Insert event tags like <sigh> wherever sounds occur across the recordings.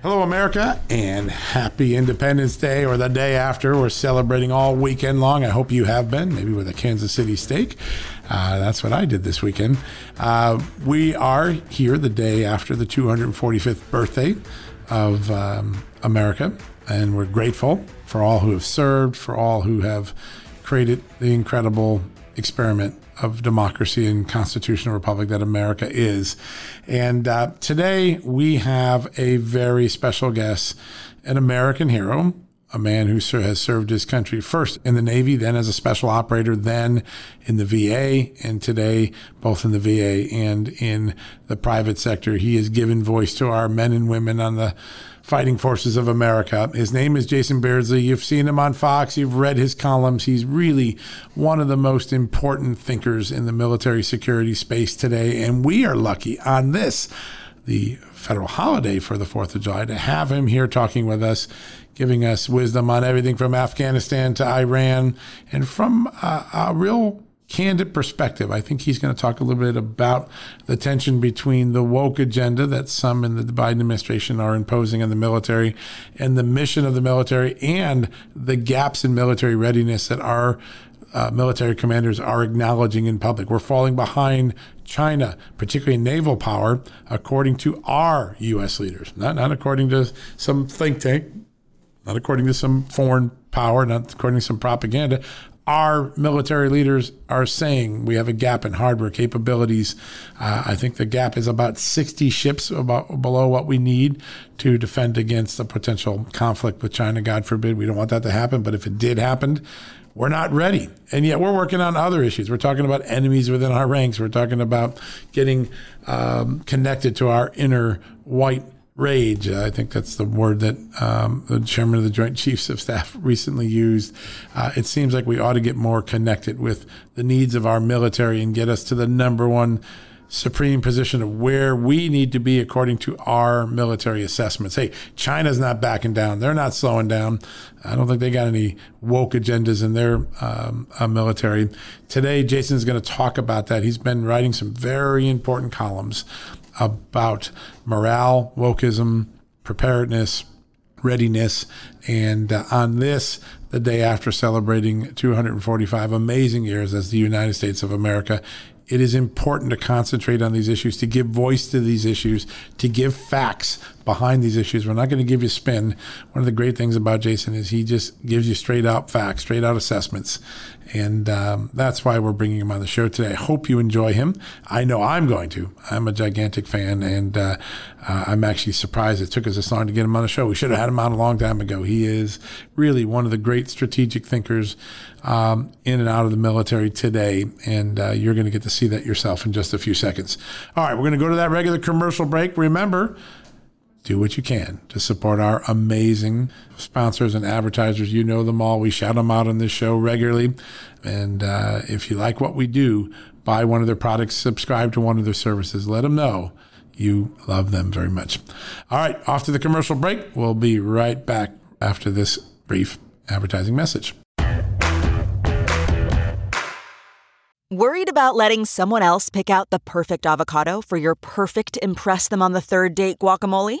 Hello, America, and happy Independence Day or the day after. We're celebrating all weekend long. I hope you have been, maybe with a Kansas City steak. Uh, that's what I did this weekend. Uh, we are here the day after the 245th birthday of um, America, and we're grateful for all who have served, for all who have created the incredible experiment of democracy and constitutional republic that America is. And uh, today we have a very special guest, an American hero, a man who has served his country first in the Navy, then as a special operator, then in the VA, and today both in the VA and in the private sector. He has given voice to our men and women on the Fighting Forces of America. His name is Jason Beardsley. You've seen him on Fox, you've read his columns. He's really one of the most important thinkers in the military security space today. And we are lucky on this, the federal holiday for the 4th of July, to have him here talking with us, giving us wisdom on everything from Afghanistan to Iran and from a, a real candid perspective. I think he's going to talk a little bit about the tension between the woke agenda that some in the Biden administration are imposing on the military and the mission of the military and the gaps in military readiness that our uh, military commanders are acknowledging in public. We're falling behind China, particularly naval power, according to our U.S. leaders, not, not according to some think tank, not according to some foreign power, not according to some propaganda our military leaders are saying we have a gap in hardware capabilities. Uh, I think the gap is about 60 ships about below what we need to defend against a potential conflict with China. God forbid, we don't want that to happen. But if it did happen, we're not ready. And yet we're working on other issues. We're talking about enemies within our ranks. We're talking about getting um, connected to our inner white rage. I think that's the word that um, the chairman of the Joint Chiefs of Staff <laughs> recently used. Uh, it seems like we ought to get more connected with the needs of our military and get us to the number one supreme position of where we need to be according to our military assessments. Hey, China's not backing down. They're not slowing down. I don't think they got any woke agendas in their um, uh, military. Today, Jason's going to talk about that. He's been writing some very important columns about morale, wokeism, preparedness, readiness. And uh, on this, the day after celebrating 245 amazing years as the United States of America, it is important to concentrate on these issues, to give voice to these issues, to give facts behind these issues. We're not going to give you spin. One of the great things about Jason is he just gives you straight out facts, straight out assessments. And um, that's why we're bringing him on the show today. I hope you enjoy him. I know I'm going to. I'm a gigantic fan, and uh, uh, I'm actually surprised it took us this long to get him on the show. We should have had him on a long time ago. He is really one of the great strategic thinkers um, in and out of the military today, and uh, you're going to get to see that yourself in just a few seconds. All right, we're going to go to that regular commercial break. Remember, do what you can to support our amazing sponsors and advertisers. You know them all. We shout them out on this show regularly. And uh, if you like what we do, buy one of their products, subscribe to one of their services. Let them know you love them very much. All right, off to the commercial break. We'll be right back after this brief advertising message. Worried about letting someone else pick out the perfect avocado for your perfect Impress Them on the Third Date guacamole?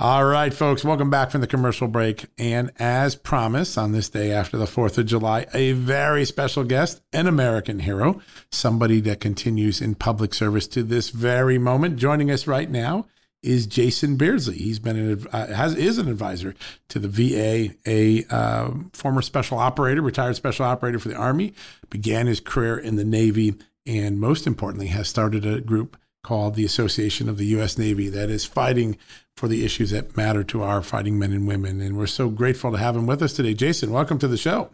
All right, folks, welcome back from the commercial break. And as promised, on this day after the 4th of July, a very special guest, an American hero, somebody that continues in public service to this very moment. Joining us right now is Jason Beardsley. He's been an, uh, has is an advisor to the VA, a uh, former special operator, retired special operator for the Army, began his career in the Navy, and most importantly, has started a group called the Association of the U.S. Navy that is fighting for the issues that matter to our fighting men and women. And we're so grateful to have him with us today. Jason, welcome to the show.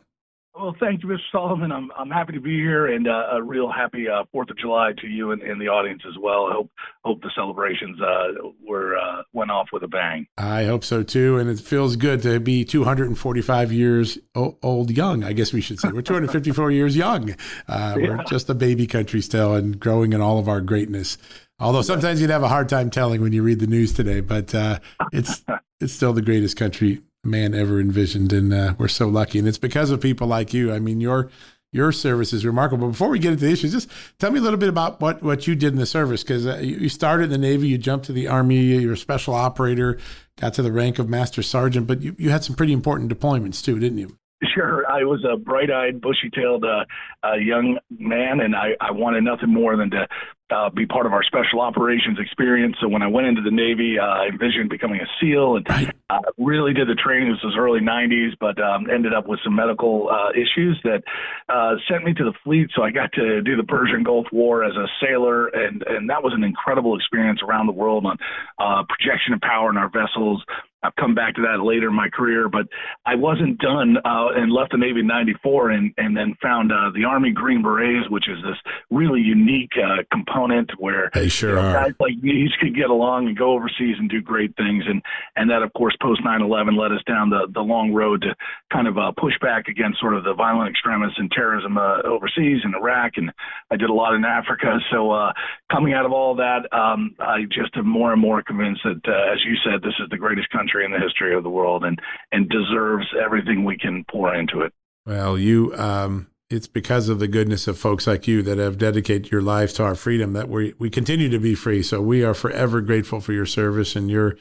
Well, thank you, Mr. Solomon. I'm I'm happy to be here, and uh, a real happy uh, Fourth of July to you and, and, the audience as well. I hope hope the celebrations uh, were uh, went off with a bang. I hope so too, and it feels good to be 245 years old, young. I guess we should say we're 254 years young. Uh, <laughs> yeah. We're just a baby country still, and growing in all of our greatness. Although sometimes you'd have a hard time telling when you read the news today, but uh, it's it's still the greatest country man ever envisioned, and uh, we're so lucky. And it's because of people like you. I mean, your your service is remarkable. Before we get into the issues, just tell me a little bit about what what you did in the service because uh, you, you started in the Navy, you jumped to the Army, you're a special operator, got to the rank of Master Sergeant, but you, you had some pretty important deployments too, didn't you? Sure. I was a bright eyed, bushy tailed uh, uh, young man, and I, I wanted nothing more than to uh, be part of our special operations experience. So when I went into the Navy, uh, I envisioned becoming a SEAL and uh, really did the training. This was early 90s, but um, ended up with some medical uh, issues that uh, sent me to the fleet. So I got to do the Persian Gulf War as a sailor, and, and that was an incredible experience around the world on uh, projection of power in our vessels, I've come back to that later in my career, but I wasn't done uh, and left the Navy in '94, and and then found uh, the Army Green Berets, which is this really unique uh, component where they sure you know, guys like me could get along and go overseas and do great things, and and that of course post 9/11 led us down the the long road to kind of uh, push back against sort of the violent extremists and terrorism uh, overseas in Iraq, and I did a lot in Africa. So uh, coming out of all that, um, I just am more and more convinced that, uh, as you said, this is the greatest country country in the history of the world and and deserves everything we can pour into it. Well, you um it's because of the goodness of folks like you that have dedicated your lives to our freedom that we we continue to be free. So we are forever grateful for your service and your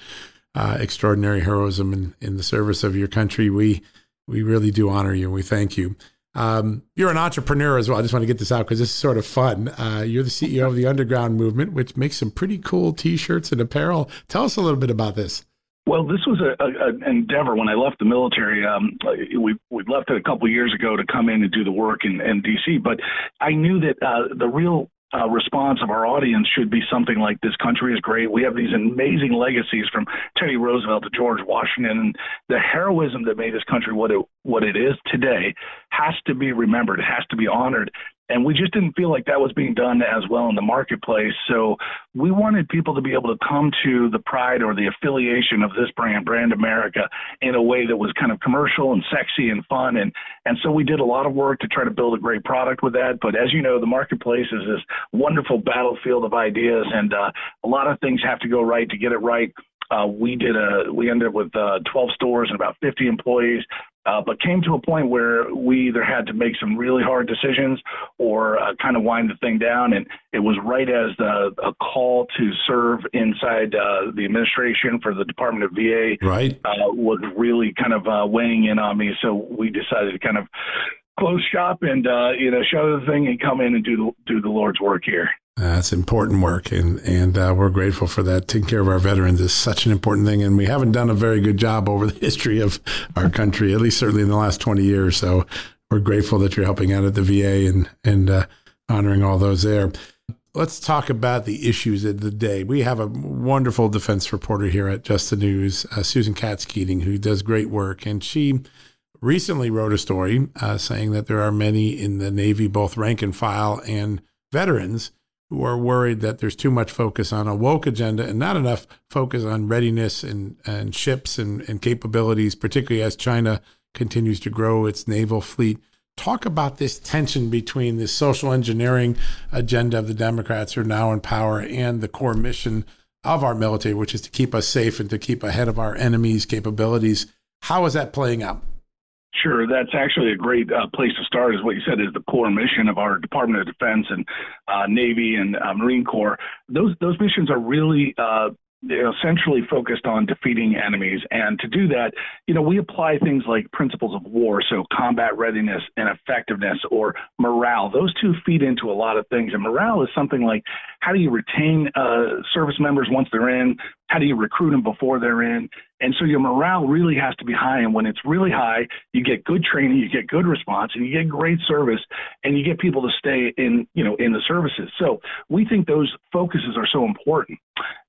uh, extraordinary heroism in, in the service of your country. We we really do honor you and we thank you. Um, you're an entrepreneur as well. I just want to get this out because this is sort of fun. Uh, you're the CEO of the Underground Movement, which makes some pretty cool T-shirts and apparel. Tell us a little bit about this. Well, this was a, a, an endeavor when I left the military. Um, we we left it a couple of years ago to come in and do the work in, in DC, but I knew that uh, the real uh, response of our audience should be something like this country is great. We have these amazing legacies from Teddy Roosevelt to George Washington, and the heroism that made this country what it what it is today has to be remembered. It has to be honored, and we just didn't feel like that was being done as well in the marketplace. So we wanted people to be able to come to the pride or the affiliation of this brand, Brand America, in a way that was kind of commercial and sexy and fun. And and so we did a lot of work to try to build a great product with that. But as you know, the marketplace is this wonderful battlefield of ideas, and uh, a lot of things have to go right to get it right. Uh, we did a we ended up with uh, 12 stores and about 50 employees uh, but came to a point where we either had to make some really hard decisions or uh, kind of wind the thing down. And it was right as the, a call to serve inside uh, the administration for the Department of VA right. Uh, was really kind of uh, weighing in on me. So we decided to kind of close shop and uh, you know show the thing and come in and do the, do the Lord's work here. That's important work, and and uh, we're grateful for that. Taking care of our veterans is such an important thing, and we haven't done a very good job over the <laughs> history of our country, at least certainly in the last twenty years. So we're grateful that you're helping out at the VA and and uh, honoring all those there. Let's talk about the issues of the day. We have a wonderful defense reporter here at Just the News, uh, Susan Katz Keating, who does great work, and she recently wrote a story uh, saying that there are many in the Navy, both rank and file and veterans who are worried that there's too much focus on a woke agenda and not enough focus on readiness and, and ships and, and capabilities, particularly as China continues to grow its naval fleet. Talk about this tension between the social engineering agenda of the Democrats who are now in power and the core mission of our military, which is to keep us safe and to keep ahead of our enemies' capabilities. How is that playing out? Sure, that's actually a great uh, place to start. Is what you said is the core mission of our Department of Defense and uh, Navy and uh, Marine Corps. Those those missions are really uh, essentially focused on defeating enemies. And to do that, you know, we apply things like principles of war, so combat readiness and effectiveness or morale. Those two feed into a lot of things. And morale is something like how do you retain uh, service members once they're in? How do you recruit them before they're in? And so your morale really has to be high. And when it's really high, you get good training, you get good response, and you get great service, and you get people to stay in, you know, in the services. So we think those focuses are so important.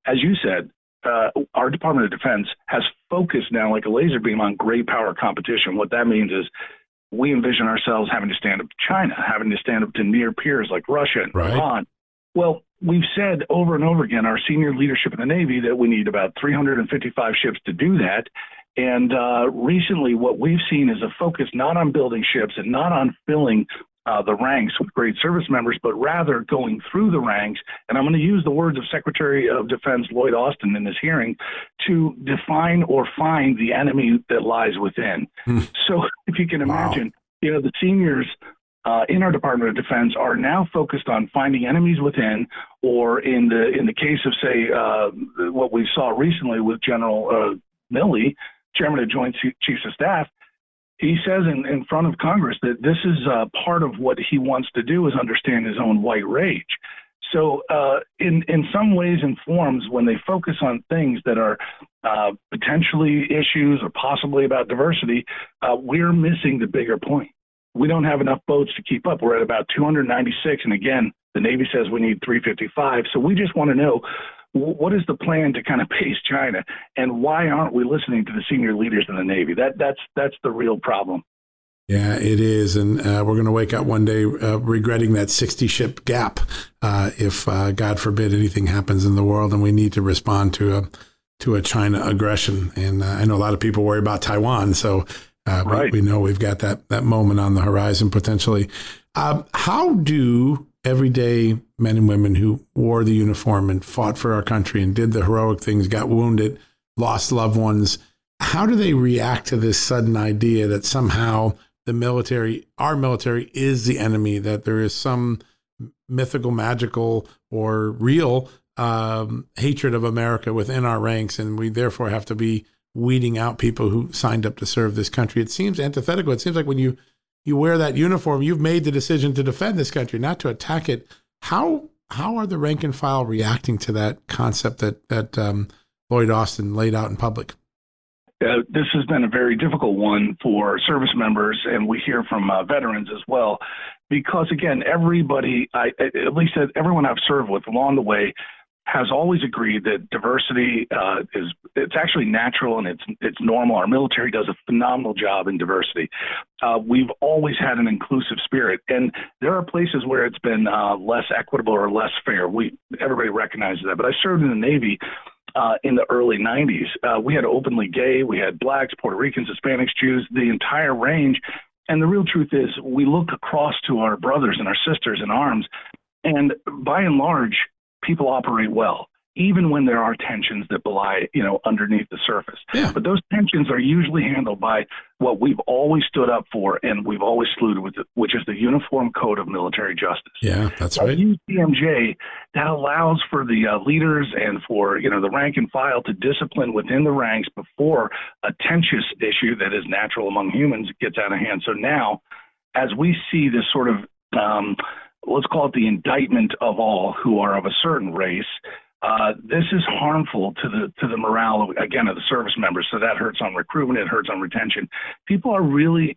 As you said, uh, our Department of Defense has focused now like a laser beam on great power competition. What that means is we envision ourselves having to stand up to China, having to stand up to near peers like Russia and right. Iran. Well, we've said over and over again, our senior leadership in the Navy, that we need about 355 ships to do that. And uh, recently, what we've seen is a focus not on building ships and not on filling uh, the ranks with great service members, but rather going through the ranks. And I'm going to use the words of Secretary of Defense Lloyd Austin in this hearing to define or find the enemy that lies within. Hmm. so if you can imagine, wow. you know, the seniors uh, in our Department of Defense are now focused on finding enemies within, or in the in the case of say uh, what we saw recently with General uh, Milley, Chairman of Joint Chiefs of Staff, he says in, in front of Congress that this is uh, part of what he wants to do is understand his own white rage. So, uh, in in some ways and forms, when they focus on things that are uh, potentially issues or possibly about diversity, uh, we're missing the bigger point we don't have enough boats to keep up. We're at about 296, and again, the Navy says we need 355. So we just want to know what is the plan to kind of pace China, and why aren't we listening to the senior leaders in the Navy? That that's that's the real problem. Yeah, it is, and uh, we're going to wake up one day uh, regretting that 60 ship gap uh, if, uh, God forbid, anything happens in the world, and we need to respond to a to a China aggression. And uh, I know a lot of people worry about Taiwan, so uh, right. we, we, know we've got that that moment on the horizon potentially. How do everyday men and women who wore the uniform and fought for our country and did the heroic things, got wounded, lost loved ones, how do they react to this sudden idea that somehow the military, our military, is the enemy? That there is some mythical, magical, or real um, hatred of America within our ranks, and we therefore have to be weeding out people who signed up to serve this country. It seems antithetical. It seems like when you you wear that uniform, you've made the decision to defend this country, not to attack it. How how are the rank and file reacting to that concept that that um, Lloyd Austin laid out in public? Uh, this has been a very difficult one for service members, and we hear from uh, veterans as well, because again, everybody, I, at least everyone I've served with along the way, has always agreed that diversity uh, is it's actually natural and it's it's normal. Our military does a phenomenal job in diversity. Uh, we've always had an inclusive spirit, and there are places where it's been uh, less equitable or less fair. We everybody recognizes that. But I served in the Navy. Uh, in the early 90s, uh, we had openly gay, we had blacks, Puerto Ricans, Hispanics, Jews, the entire range. And the real truth is, we look across to our brothers and our sisters in arms, and by and large, people operate well even when there are tensions that belie, you know, underneath the surface. Yeah. But those tensions are usually handled by what we've always stood up for and we've always saluted with, it, which is the Uniform Code of Military Justice. Yeah, that's right. UCMJ that allows for the uh, leaders and for you know the rank and file to discipline within the ranks before a tensious issue that is natural among humans gets out of hand. So now, as we see this sort of um, let's call it the indictment of all who are of a certain race. Uh, this is harmful to the to the morale of, again of the service members. So that hurts on recruitment. It hurts on retention. People are really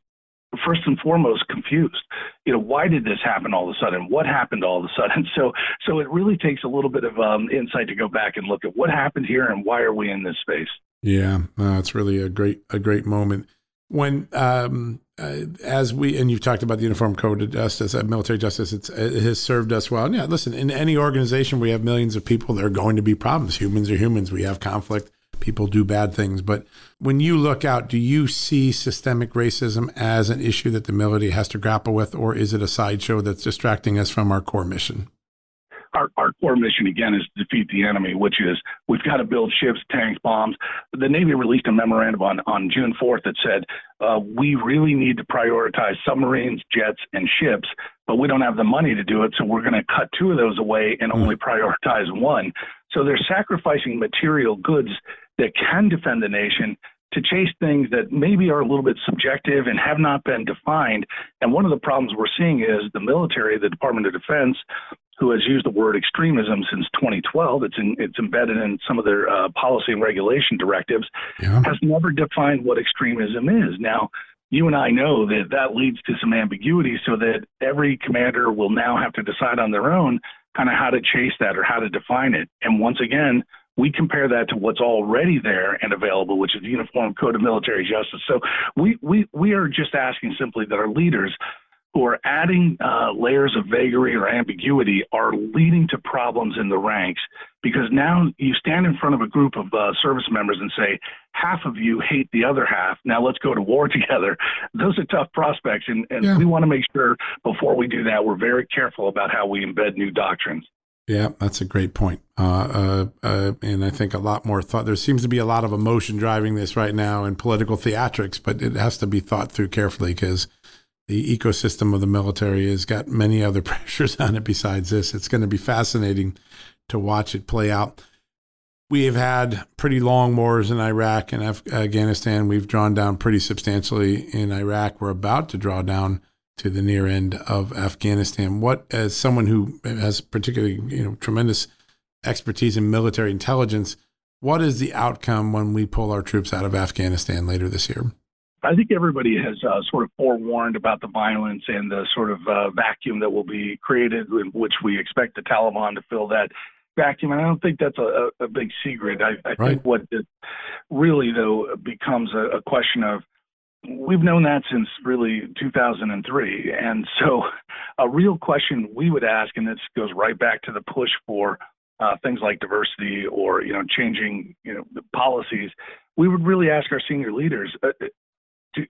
first and foremost confused. You know, why did this happen all of a sudden? What happened all of a sudden? <laughs> So so it really takes a little bit of um, insight to go back and look at what happened here and why are we in this space. Yeah, uh, it's really a great a great moment. When um, uh, as we and you've talked about the uniform code of justice, uh, military justice, it has served us well. And yeah, listen, in any organization, we have millions of people. There are going to be problems. Humans are humans. We have conflict. People do bad things. But when you look out, do you see systemic racism as an issue that the military has to grapple with, or is it a sideshow that's distracting us from our core mission? Our, our core mission again is to defeat the enemy, which is we've got to build ships, tanks, bombs. The Navy released a memorandum on, on June 4th that said uh, we really need to prioritize submarines, jets, and ships, but we don't have the money to do it, so we're going to cut two of those away and only prioritize one. So they're sacrificing material goods that can defend the nation to chase things that maybe are a little bit subjective and have not been defined. And one of the problems we're seeing is the military, the Department of Defense, who has used the word extremism since 2012. It's in, it's embedded in some of their uh, policy and regulation directives. Yeah. Has never defined what extremism is. Now, you and I know that that leads to some ambiguity, so that every commander will now have to decide on their own kind of how to chase that or how to define it. And once again, we compare that to what's already there and available, which is the Uniform Code of Military Justice. So we, we, we are just asking simply that our leaders who are adding uh, layers of vagary or ambiguity are leading to problems in the ranks because now you stand in front of a group of uh, service members and say, half of you hate the other half. Now let's go to war <laughs> together. Those are tough prospects. And, and yeah. we want to make sure before we do that, we're very careful about how we embed new doctrines. Yeah, that's a great point. Uh, uh, uh, and I think a lot more thought. There seems to be a lot of emotion driving this right now in political theatrics, but it has to be thought through carefully because the ecosystem of the military has got many other <laughs> pressures on it besides this. It's going to be fascinating to watch it play out. We have had pretty long wars in Iraq and Af- Afghanistan. We've drawn down pretty substantially in Iraq. We're about to draw down to the near end of Afghanistan. What, as someone who has particularly you know tremendous expertise in military intelligence, what is the outcome when we pull our troops out of Afghanistan later this year? I think everybody has uh, sort of forewarned about the violence and the sort of uh, vacuum that will be created, in which we expect the Taliban to fill that vacuum. And I don't think that's a, a big secret. I, I right. think what it really, though, becomes a, a question of we've known that since really 2003. And so, a real question we would ask, and this goes right back to the push for uh, things like diversity or you know changing you know policies, we would really ask our senior leaders: uh,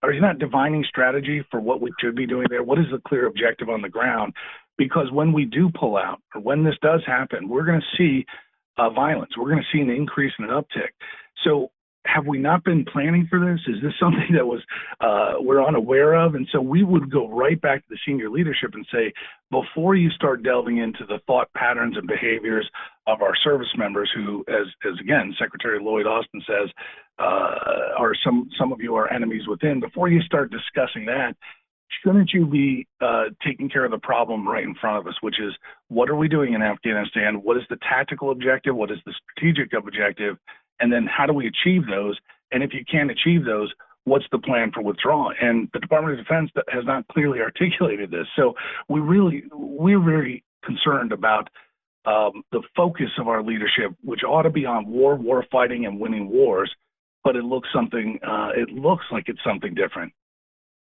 are you not divining strategy for what we should be doing there? What is the clear objective on the ground? Because when we do pull out, or when this does happen, we're going to see uh, violence. We're going to see an increase and an uptick. So have we not been planning for this? Is this <laughs> something that was uh, we're unaware of? And so we would go right back to the senior leadership and say, before you start delving into the thought patterns and behaviors of our service members, who, as as again Secretary Lloyd Austin says, uh, are some some of you are enemies within. Before you start discussing that, shouldn't you be uh, taking care of the problem right in front of us, which is what are we doing in Afghanistan? What is the tactical objective? What is the strategic objective? and then how do we achieve those? And if you can't achieve those, what's the plan for withdrawal? And the Department of Defense has not clearly <laughs> articulated this. So we really we're very concerned about um, the focus of our leadership, which ought to be on war, war fighting, and winning wars. But it looks something. Uh, it looks like it's something different.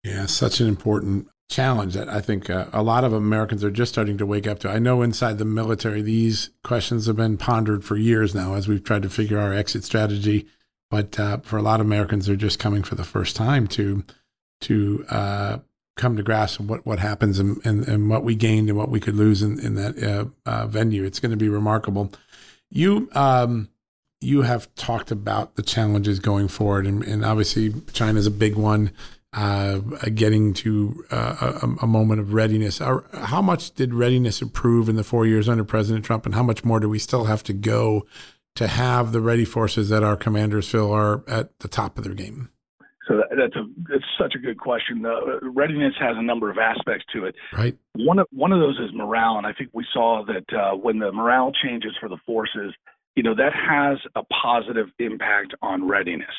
Yeah, such an important challenge that I think uh, a lot of Americans are just starting to wake up to. I know inside the military, these questions have been pondered for years now as we've tried to figure our exit strategy. But uh, for a lot of Americans, they're just coming for the first time to to uh, come to grasp what, what happens and, and, and, what we gained and what we could lose in, in that uh, uh, venue. It's going to be remarkable. You um, you have talked about the challenges going forward, and, and obviously is a big one uh, getting to uh, a, a, moment of readiness. How much did readiness improve in the four years under President Trump, and how much more do we still have to go to have the ready forces that our commanders feel are at the top of their game? So that's a it's such a good question. Uh, readiness has a number of aspects to it. Right. One of one of those is morale, and I think we saw that uh, when the morale changes for the forces, you know that has a positive impact on readiness.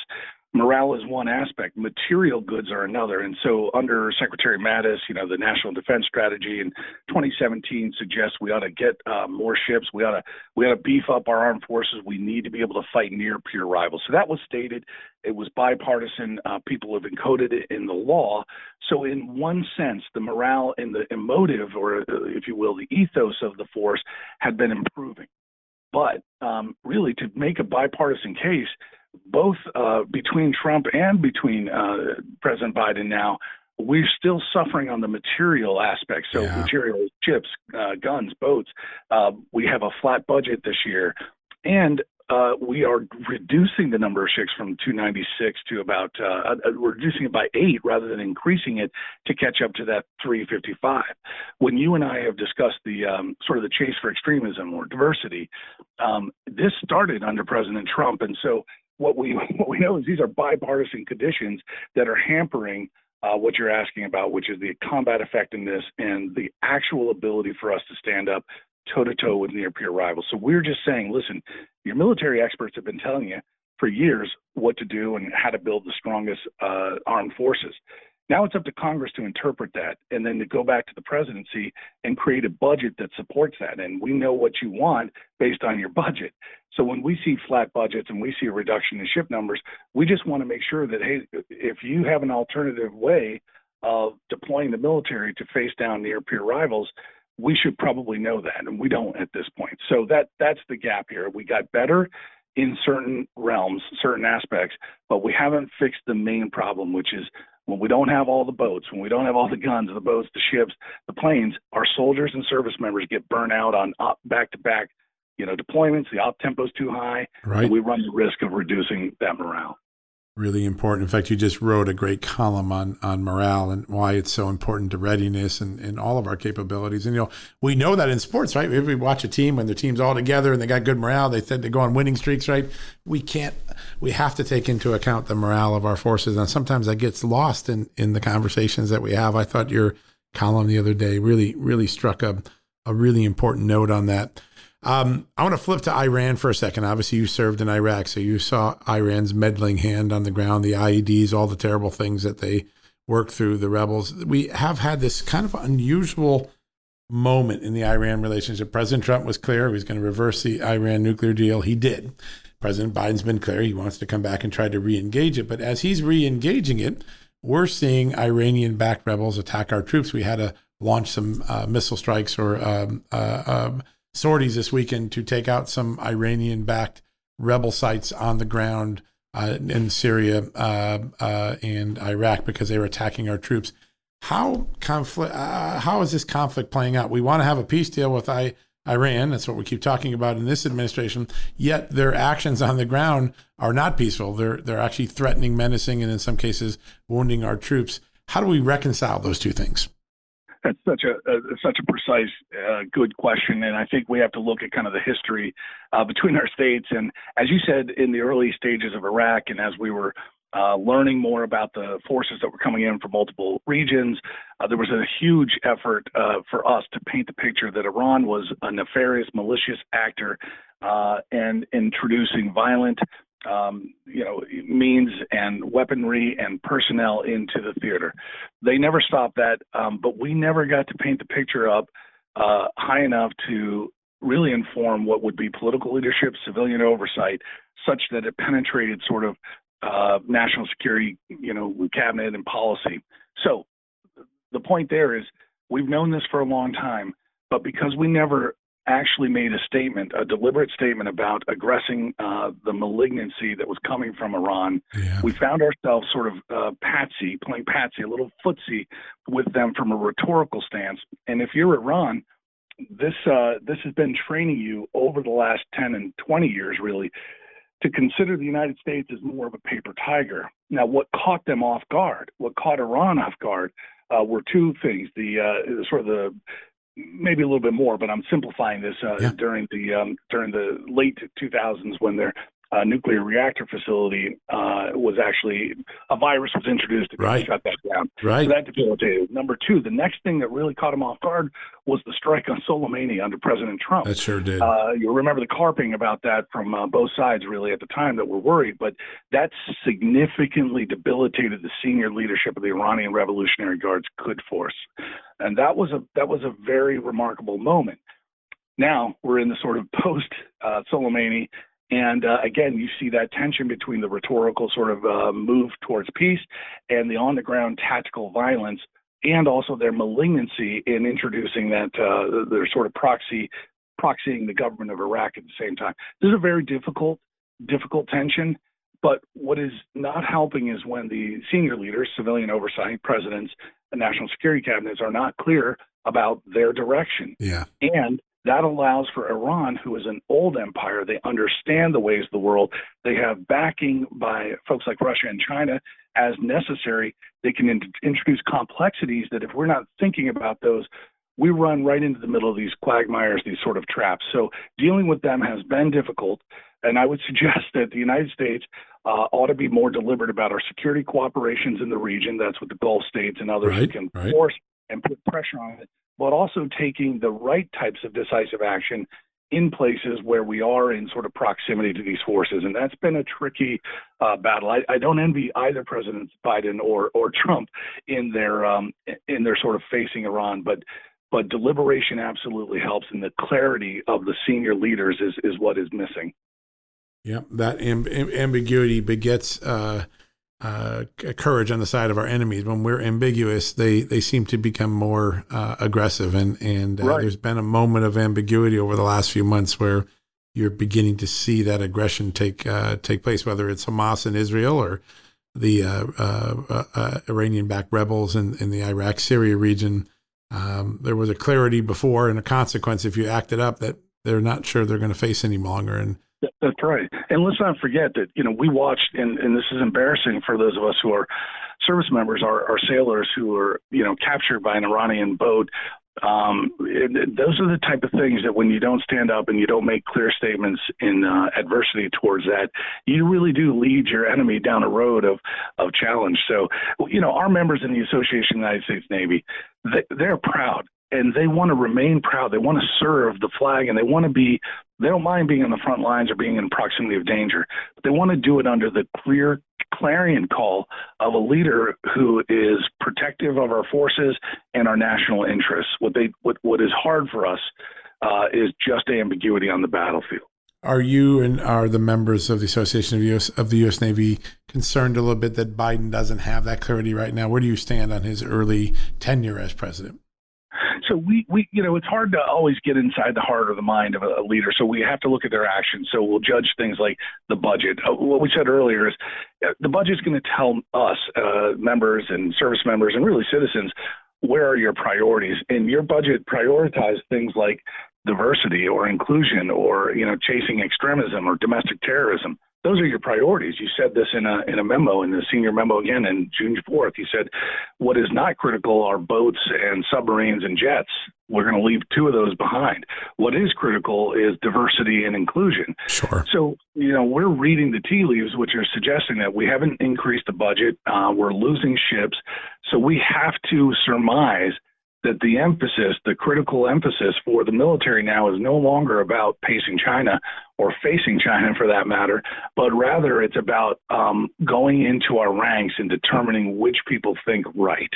morale is one aspect, material goods are another. And so, under Secretary Mattis, you know, the National Defense Strategy in 2017 suggests we ought to get uh, more ships. We ought to we ought to beef up our armed forces. We need to be able to fight near peer rivals. So that was stated. It was bipartisan. Uh, people have encoded it in the law. So, in one sense, the morale and the emotive, or uh, if you will, the ethos of the force had been improving. But um, really, to make a bipartisan case, both uh, between Trump and between uh, President Biden now, we're still suffering on the material aspect. So, yeah. material, chips, uh, guns, boats. Uh, we have a flat budget this year. And uh, we are reducing the number of ships from 296 to about uh, uh, reducing it by eight rather than increasing it to catch up to that 355. When you and I have discussed the um, sort of the chase for extremism or diversity, um, this started under President Trump, and so what we <laughs> what we know is these are bipartisan conditions that are hampering uh, what you're asking about, which is the combat effectiveness and the actual ability for us to stand up toe to toe with near peer rivals. So we're just saying, listen, your military experts have been telling you for years what to do and how to build the strongest uh, armed forces. Now it's up to Congress to interpret that and then to go back to the presidency and create a budget that supports that. And we know what you want based on your budget. So when we see flat budgets and we see a reduction in ship numbers, we just want to make sure that, hey, if you have an alternative way of deploying the military to face down near peer rivals, we should probably know that, and we don't at this point. So that that's the gap here. We got better in certain realms, certain aspects, but we haven't fixed the main problem, which is when we don't have all the boats, when we don't have all the guns, the boats, the ships, the planes, our soldiers and service members get burnt out on back to back, you know, deployments. The op tempo is too high, right. and we run the risk of reducing that morale really important. In fact, you just wrote a great column on on morale and why it's so important to readiness and, and all of our capabilities. And you know, we know that in sports, right? If we watch a team when their team's all together and they got good morale, they said they go on winning streaks, right? We can't we have to take into account the morale of our forces. And sometimes that gets lost in in the conversations that we have. I thought your column the other day really, really struck a a really important note on that. Um, I want to flip to Iran for a second. Obviously, you served in Iraq, so you saw Iran's meddling hand on the ground, the IEDs, all the terrible things that they worked through, the rebels. We have had this kind of unusual moment in the Iran relationship. President Trump was clear he was going to reverse the Iran nuclear deal. He did. President Biden's been clear he wants to come back and try to re engage it. But as he's re engaging it, we're seeing Iranian backed rebels attack our troops. We had to launch some uh, missile strikes or um, uh, um, sorties this weekend to take out some Iranian backed rebel sites on the ground uh, in Syria uh, uh, and Iraq because they were attacking our troops. How conflict? Uh, how is this conflict playing out? We want to have a peace deal with I, Iran. That's what we keep talking about in this administration. Yet their actions on the ground are not peaceful. They're they're actually threatening, menacing, and in some cases wounding our troops. How do we reconcile those two things? That's such a, a such a precise, uh, good question, and I think we have to look at kind of the history uh, between our states. And as you said, in the early stages of Iraq, and as we were uh, learning more about the forces that were coming in from multiple regions. Uh, there was a huge effort uh, for us to paint the picture that Iran was a nefarious, malicious actor uh, and introducing violent um, you know, means and weaponry and personnel into the theater. They never stopped that, um, but we never got to paint the picture up uh, high enough to really inform what would be political leadership, civilian oversight, such that it penetrated sort of uh, national security, you know, cabinet and policy. So the point there is we've known this for a long time, but because we never actually made a statement, a deliberate statement about aggressing uh, the malignancy that was coming from Iran. Yeah. We found ourselves sort of uh, patsy, playing patsy, a little footsie with them from a rhetorical stance. And if you're Iran, this uh, this has been training you over the last 10 and 20 years, really, to consider the United States as more of a paper tiger. Now, what caught them off guard, what caught Iran off guard, uh, were two things: the uh, sort of the maybe a little bit more, but I'm simplifying this uh, yeah. during the um, during the late 2000s when their uh, nuclear reactor facility uh, was actually a virus was introduced to right. shut that down. Right. So that debilitated. Number two, the next thing that really caught him off guard was the strike on Soleimani under President Trump. That sure did. Uh, you remember the carping about that from uh, both sides, really, at the time that were worried, but that significantly debilitated the senior leadership of the Iranian Revolutionary Guard's Quds Force, and that was a that was a very remarkable moment. Now we're in the sort of post uh, Soleimani and uh, again, you see that tension between the rhetorical sort of uh, move towards peace and the on the ground tactical violence, and also their malignancy in introducing that uh, their sort of proxy proxying the government of Iraq at the same time. This is a very difficult, difficult tension. But what is not helping is when the senior leaders, civilian oversight, presidents, and national security cabinets are not clear about their direction. Yeah. And that allows for Iran, who is an old empire, they understand the ways of the world. They have backing by folks like Russia and China as necessary. They can in- introduce complexities that, if we're not thinking about those, we run right into the middle of these quagmires, these sort of traps. So dealing with them has been difficult. And I would <laughs> suggest that the United States uh, ought to be more deliberate about our security cooperations in the region. That's what the Gulf states and others right, can right. force and put pressure on it but also taking the right types of decisive action in places where we are in sort of proximity to these forces. And that's been a tricky uh, battle. I, I, don't envy either President Biden or, or Trump in their um, in their sort of facing Iran, but but deliberation absolutely helps, and the clarity of the senior leaders is is what is missing. Yep, that amb- ambiguity begets. Uh uh, courage on the side of our enemies. When we're ambiguous, they they seem to become more uh, aggressive, and and uh, right. there's been a moment of ambiguity over the last few months where you're beginning to see that aggression take uh, take place, whether it's Hamas in Israel or the uh, uh, Iranian-backed rebels in, in the Iraq-Syria region. Um, there was a clarity before and a consequence if you acted up that they're not sure they're going to face any longer, and that's right. And let's not forget that, you know, we watched, and, and this is embarrassing for those of us who are service members, our, our sailors who were, you know, captured by an Iranian boat. Um, it, those are the type of things that when you don't stand up and you don't make clear statements in uh, adversity towards that, you really do lead your enemy down a road of, of challenge. So, you know, our members in the Association of the United States Navy, they, they're proud and they want to remain proud. They want to serve the flag and they want to be they don't mind being on the front lines or being in proximity of danger, but they want to do it under the clear clarion call of a leader who is protective of our forces and our national interests. What they what what is hard for us uh, is just ambiguity on the battlefield. Are you and are the members of the Association of US of the U.S. Navy concerned a little bit that Biden doesn't have that clarity right now? Where do you stand on his early tenure as president? So we, we, you know, it's hard to always get inside the heart or the mind of a, leader. So we have to look at their actions. So we'll judge things like the budget. Uh, what we said earlier is uh, the budget is going to tell us, uh, members and service members, and really citizens, where are your priorities. And your budget prioritizes things like diversity or inclusion or you know chasing extremism or domestic terrorism those are your priorities. You said this in a in a memo in the senior memo again in June fourth. You said what is not critical are boats and submarines and jets. We're going to leave two of those behind. What is critical is diversity and inclusion. Sure. So you know we're reading the tea leaves, which are suggesting that we haven't increased the budget. Uh, we're losing ships, so we have to surmise that the emphasis, the critical emphasis for the military now is no longer about pacing China or facing China for that matter, but rather it's about um, going into our ranks and determining which people think right.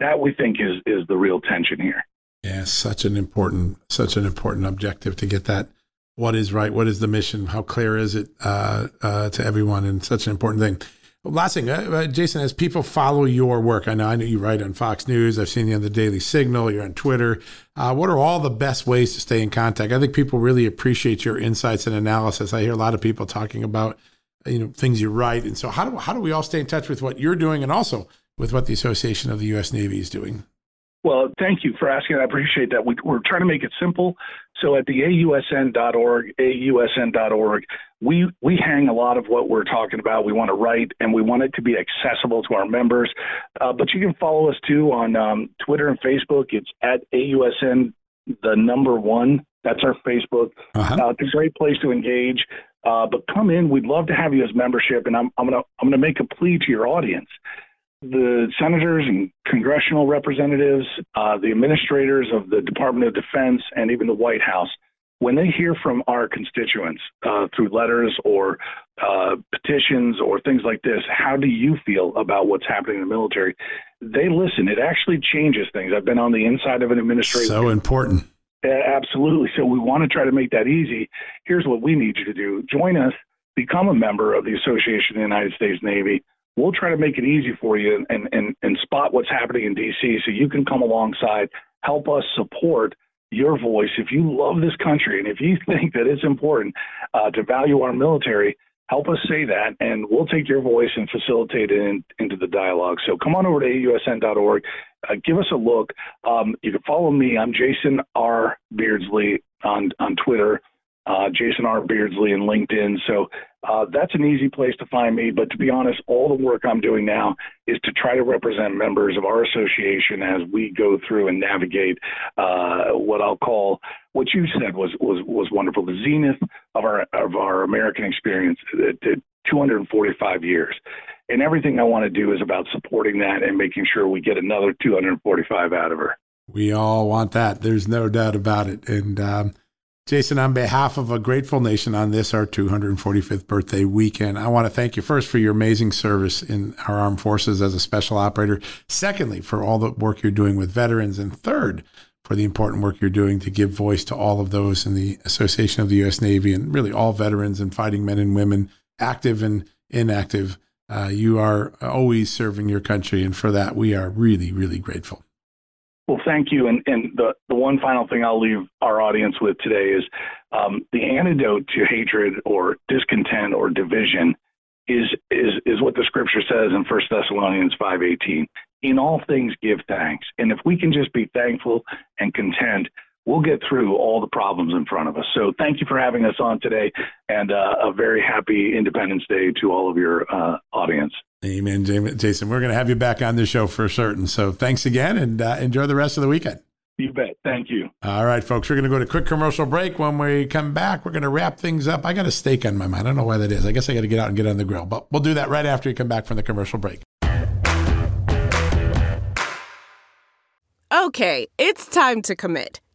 That we think is is the real tension here. Yeah, such an important such an important objective to get that. What is right? What is the mission? How clear is it uh, uh, to everyone? And such an important thing. Last thing, uh, uh, Jason, as people follow your work, I know I know you write on Fox News. I've seen you on the Daily Signal. You're on Twitter. Uh, what are all the best ways to stay in contact? I think people really appreciate your insights and analysis. I hear a lot of people talking about you know things you write, and so how do how do we all stay in touch with what you're doing, and also with what the Association of the U.S. Navy is doing? Well, thank you for asking. I appreciate that. We, are trying to make it simple. So at the AUSN.org, AUSN.org, we we hang a lot of what we're talking about. We want to write, and we want it to be accessible to our members. Uh, but you can follow us too on um, Twitter and Facebook. It's at AUSN, the number one. That's our Facebook. Uh-huh. Uh, it's a great place to engage. Uh, but come in. We'd love to have you as membership, and I'm, I'm gonna I'm gonna make a plea to your audience. The senators and congressional representatives, uh, the administrators of the Department of Defense, and even the White House, when they hear from our constituents uh, through letters or uh, petitions or things like this, how do you feel about what's happening in the military? They listen. It actually changes things. I've been on the inside of an administration. So important. Absolutely. So we want to try to make that easy. Here's what we need you to do join us, become a member of the Association of the United States Navy. We'll try to make it easy for you and, and, and spot what's happening in D.C. so you can come alongside, help us support your voice. If you love this country and if you <laughs> think that it's important uh, to value our military, help us say that, and we'll take your voice and facilitate it in, into the dialogue. So come on over to AUSN.org, uh, give us a look. Um, you can follow me. I'm Jason R. Beardsley on on Twitter, uh, Jason R. Beardsley in LinkedIn. So uh, that's an easy place to find me. But to be honest, all the work I'm doing now is to try to represent members of our association as we go through and navigate uh, what I'll call what you said was was was wonderful. The zenith of our of our American experience, the 245 years, and everything I want to do is about supporting that and making sure we get another 245 out of her. We all want that. There's no doubt about it. And um, Jason, on behalf of a grateful nation on this, our 245th birthday weekend, I want to thank you first for your amazing service in our armed forces as a special operator. Secondly, for all the work you're doing with veterans. And third, for the important work you're doing to give voice to all of those in the Association of the U.S. Navy and really all veterans and fighting men and women, active and inactive. Uh, you are always serving your country. And for that, we are really, really grateful. Well, thank you. And, and the, the one final thing I'll leave our audience with today is um, the antidote to hatred or discontent or division is is is what the scripture says in First Thessalonians five eighteen. In all things, give thanks, and if we can just be thankful and content, we'll get through all the problems in front of us. So, thank you for having us on today, and uh, a very happy Independence Day to all of your uh, audience. Amen, Jason. We're going to have you back on the show for certain. So thanks again and uh, enjoy the rest of the weekend. You bet. Thank you. All right, folks. We're going to go to a quick commercial break. When we come back, we're going to wrap things up. I got a steak on my mind. I don't know why that is. I guess I got to get out and get on the grill, but we'll do that right after you come back from the commercial break. Okay, it's time to commit.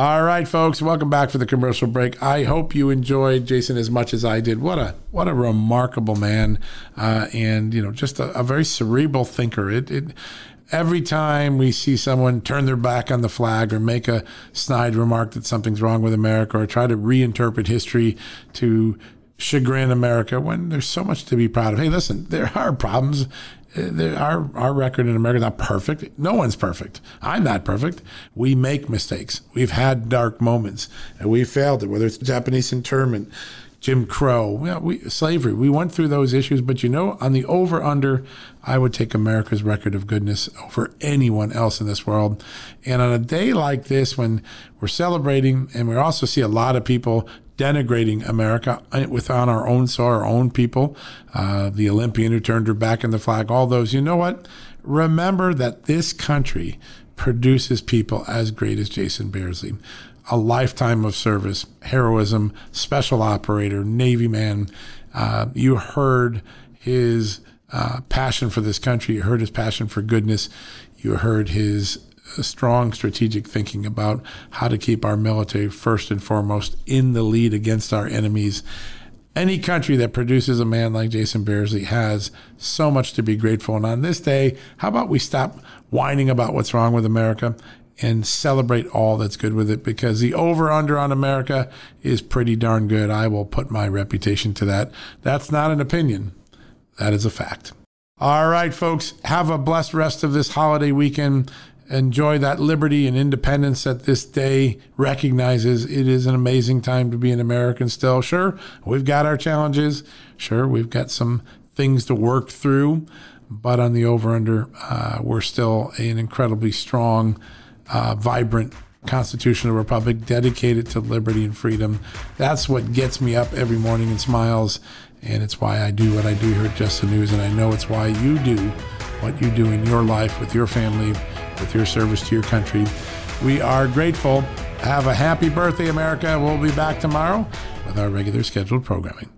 All right, folks, welcome back for the commercial break. I hope you enjoyed Jason as much as I did. What a what a remarkable man, uh, and you know, just a, a very cerebral thinker. It, it every time we see someone turn their back on the flag or make a snide remark that something's wrong with America or try to reinterpret history to chagrin America when there's so much to be proud of. Hey, listen, there are problems. Our our record in America is not perfect. No one's perfect. I'm not perfect. We make mistakes. We've had dark moments, and we failed it. Whether it's Japanese internment, Jim Crow, we, slavery. We went through those issues, but you know, on the over under, I would take America's record of goodness over anyone else in this world. And on a day like this, when we're celebrating, and we also see a lot of people denigrating America within our own soil, our own people, uh, the Olympian who turned her back on the flag, all those. You know what? Remember that this country produces people as great as Jason Beardsley a lifetime of service, heroism, special operator, Navy man. Uh, you heard his uh, passion for this country. You heard his passion for goodness. You heard his strong strategic thinking about how to keep our military first and foremost in the lead against our enemies. Any country that produces a man like Jason Beardsley has so much to be grateful. And on this day, how about we stop whining about what's wrong with America and celebrate all that's good with it because the over under on America is pretty darn good. I will put my reputation to that. That's not an opinion, that is a fact. All right, folks, have a blessed rest of this holiday weekend. Enjoy that liberty and independence that this day recognizes. It is an amazing time to be an American still. Sure, we've got our challenges. Sure, we've got some things to work through. But on the over under, uh, we're still an incredibly strong, uh, vibrant constitutional republic dedicated to liberty and freedom. That's what gets me up every morning and smiles. And it's why I do what I do here at Just the News. And I know it's why you do what you do in your life with your family, with your service to your country. We are grateful. Have a happy birthday, America. We'll be back tomorrow with our regular scheduled programming.